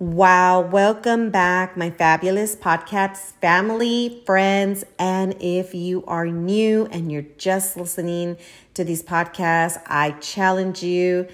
Wow, welcome back, my fabulous podcast family, friends. And if you are new and you're just listening to these podcasts, I challenge you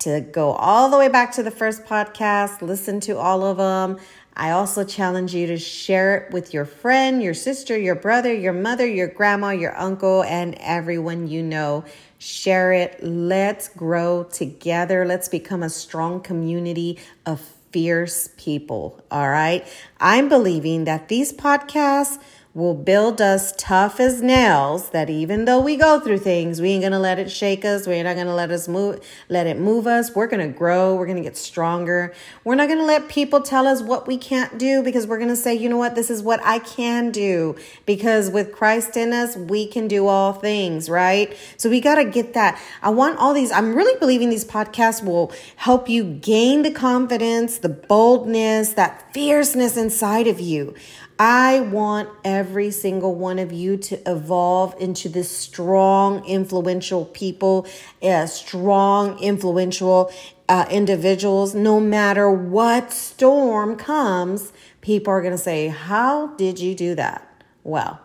to go all the way back to the first podcast, listen to all of them. I also challenge you to share it with your friend, your sister, your brother, your mother, your grandma, your uncle, and everyone you know. Share it. Let's grow together. Let's become a strong community of fierce people. All right. I'm believing that these podcasts will build us tough as nails that even though we go through things, we ain't gonna let it shake us. We're not gonna let us move, let it move us. We're gonna grow. We're gonna get stronger. We're not gonna let people tell us what we can't do because we're gonna say, you know what, this is what I can do. Because with Christ in us, we can do all things, right? So we gotta get that. I want all these, I'm really believing these podcasts will help you gain the confidence, the boldness, that fierceness inside of you. I want every single one of you to evolve into this strong, influential people, uh, strong, influential uh, individuals. No matter what storm comes, people are going to say, How did you do that? Well,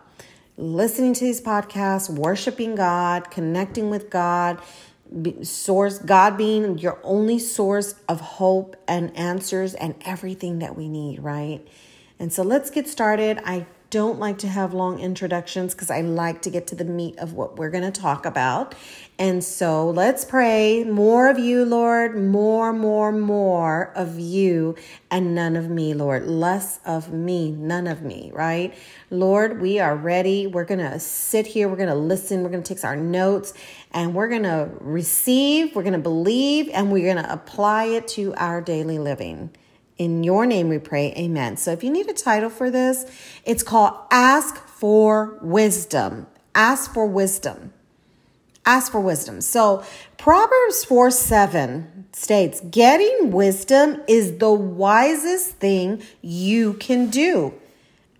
listening to these podcasts, worshiping God, connecting with God, source god being your only source of hope and answers and everything that we need right and so let's get started. I don't like to have long introductions because I like to get to the meat of what we're going to talk about. And so let's pray more of you, Lord, more, more, more of you, and none of me, Lord. Less of me, none of me, right? Lord, we are ready. We're going to sit here. We're going to listen. We're going to take our notes and we're going to receive, we're going to believe, and we're going to apply it to our daily living. In your name we pray, amen. So if you need a title for this, it's called Ask for Wisdom. Ask for Wisdom. Ask for wisdom. So Proverbs 4 7 states, Getting wisdom is the wisest thing you can do.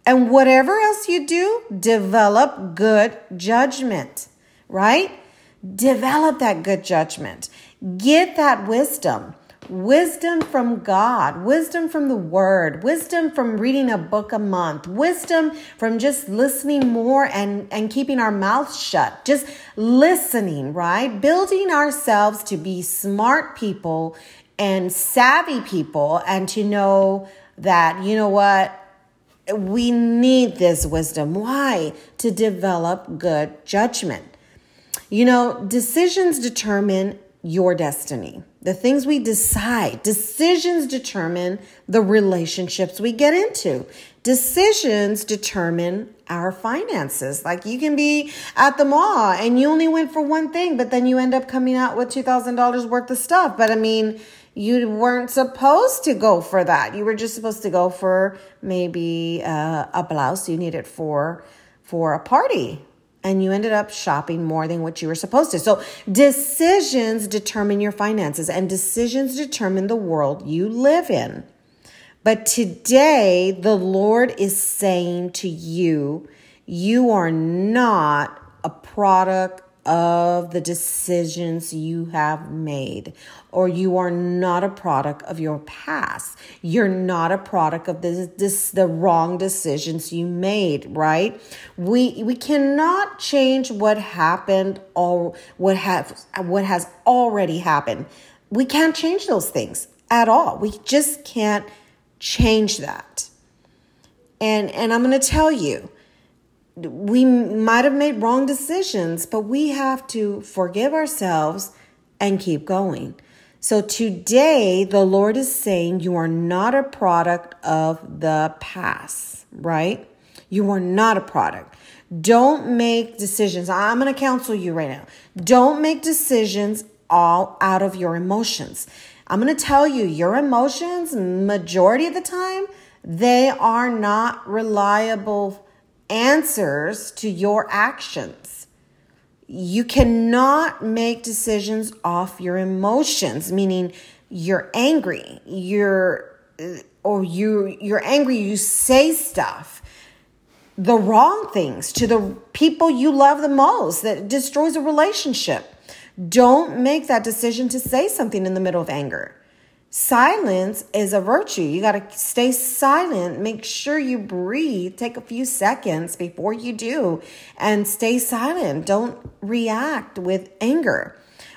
And whatever else you do, develop good judgment, right? Develop that good judgment. Get that wisdom wisdom from God, wisdom from the Word, wisdom from reading a book a month, wisdom from just listening more and, and keeping our mouths shut, just listening, right? Building ourselves to be smart people and savvy people and to know that, you know what? We need this wisdom. Why? To develop good judgment. You know, decisions determine your destiny. The things we decide, decisions determine the relationships we get into. Decisions determine our finances. Like you can be at the mall and you only went for one thing, but then you end up coming out with $2,000 worth of stuff. But I mean, you weren't supposed to go for that. You were just supposed to go for maybe uh, a blouse you needed for for a party and you ended up shopping more than what you were supposed to. So, decisions determine your finances, and decisions determine the world you live in. But today, the Lord is saying to you, you are not a product of the decisions you have made, or you are not a product of your past. You're not a product of the, this, the wrong decisions you made, right? We we cannot change what happened or what has what has already happened. We can't change those things at all. We just can't change that. And and I'm going to tell you we might have made wrong decisions, but we have to forgive ourselves and keep going. So today, the Lord is saying you are not a product of the past, right? You are not a product. Don't make decisions. I'm going to counsel you right now. Don't make decisions all out of your emotions. I'm going to tell you, your emotions, majority of the time, they are not reliable answers to your actions. You cannot make decisions off your emotions, meaning you're angry, you're or you you're angry, you say stuff the wrong things to the people you love the most that destroys a relationship. Don't make that decision to say something in the middle of anger. Silence is a virtue. You got to stay silent. Make sure you breathe. Take a few seconds before you do and stay silent. Don't react with anger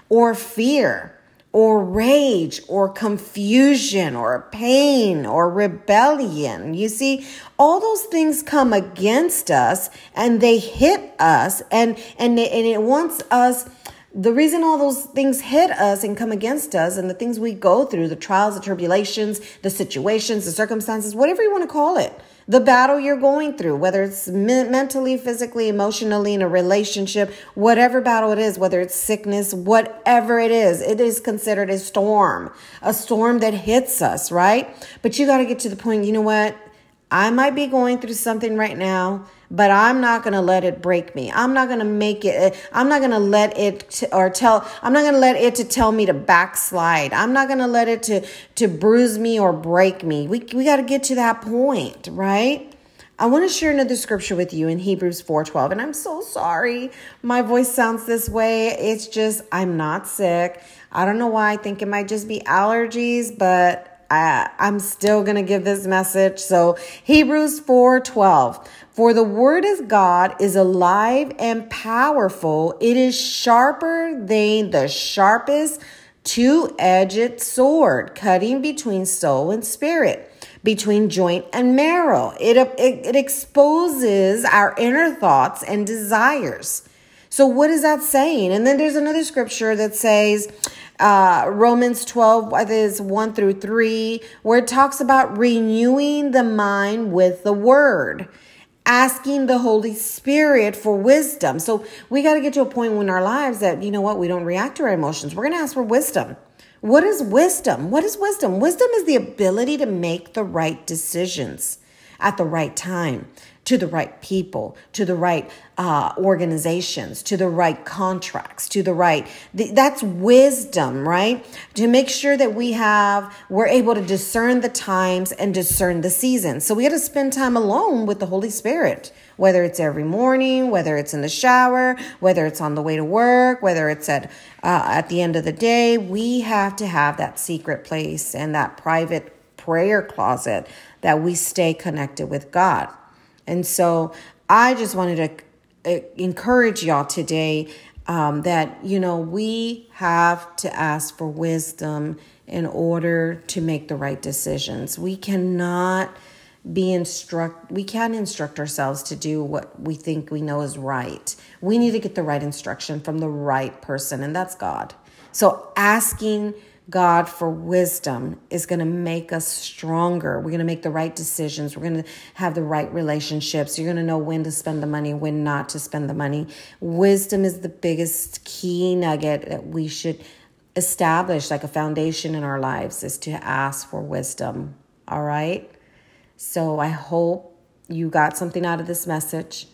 or fear or rage or confusion or pain or rebellion. You see, all those things come against us and they hit us and and, and it wants us the reason all those things hit us and come against us and the things we go through, the trials, the tribulations, the situations, the circumstances, whatever you want to call it, the battle you're going through, whether it's mentally, physically, emotionally, in a relationship, whatever battle it is, whether it's sickness, whatever it is, it is considered a storm, a storm that hits us, right? But you got to get to the point, you know what? I might be going through something right now but I'm not going to let it break me. I'm not going to make it, I'm not going to let it or tell, I'm not going to let it to tell me to backslide. I'm not going to let it to, to bruise me or break me. We, we got to get to that point, right? I want to share another scripture with you in Hebrews 4:12 and I'm so sorry my voice sounds this way. It's just I'm not sick. I don't know why. I think it might just be allergies, but I, I'm still going to give this message. So Hebrews 4:12 For the word of God is alive and powerful. It is sharper than the sharpest two-edged sword, cutting between soul and spirit, between joint and marrow. It, it, it exposes our inner thoughts and desires. So what is that saying? And then there's another scripture that says, uh, Romans 12, I think it's 1 through 3, where it talks about renewing the mind with the word, asking the Holy Spirit for wisdom. So we got to get to a point in our lives that, you know what, we don't react to our emotions. We're going to ask for wisdom. What is wisdom? What is wisdom? Wisdom is the ability to make the right decisions at the right time to the right people, to the right uh, organizations, to the right contracts, to the right. that's wisdom, right? To make sure that we have, we're able to discern the times and discern the seasons. So we got to spend time alone with the Holy Spirit, whether it's every morning, whether it's in the shower, whether it's on the way to work, whether it's at uh, at the end of the day. We have to have that secret place and that private prayer closet that we stay connected with God. And so I just wanted to uh, encourage y'all today um, that, you know, we have to ask for wisdom in order to make the right decisions. We cannot be instruct we can instruct ourselves to do what we think we know is right. We need to get the right instruction from the right person and that's God. So asking God for wisdom is going to make us stronger. We're going to make the right decisions. We're going to have the right relationships. You're going to know when to spend the money, when not to spend the money. Wisdom is the biggest key nugget that we should establish, like a foundation in our lives, is to ask for wisdom. All right? So I hope you got something out of this message.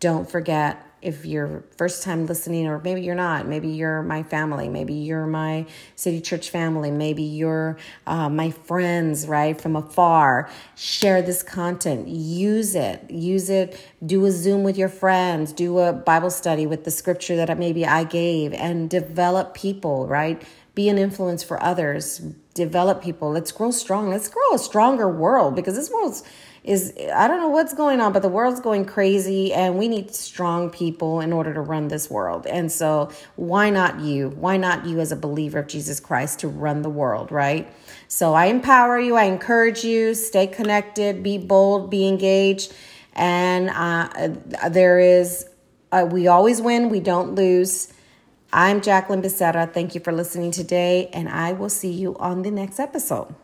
Don't forget, if you're first time listening or maybe you're not maybe you're my family maybe you're my city church family maybe you're uh, my friends right from afar. Share this content. Use it. Use it. Do a zoom with your friends. Do a bible study with the scripture that maybe i gave and develop people right? Be an influence for others. Develop people. Let's grow strong. Let's grow a stronger world because this world's is I don't know what's going on, but the world's going crazy and we need strong people in order to run this world. And so, why not you? Why not you as a believer of Jesus Christ to run the world, right? So, I empower you, I encourage you, stay connected, be bold, be engaged. And uh, there is, uh, we always win, we don't lose. I'm Jacqueline Becerra. Thank you for listening today, and I will see you on the next episode.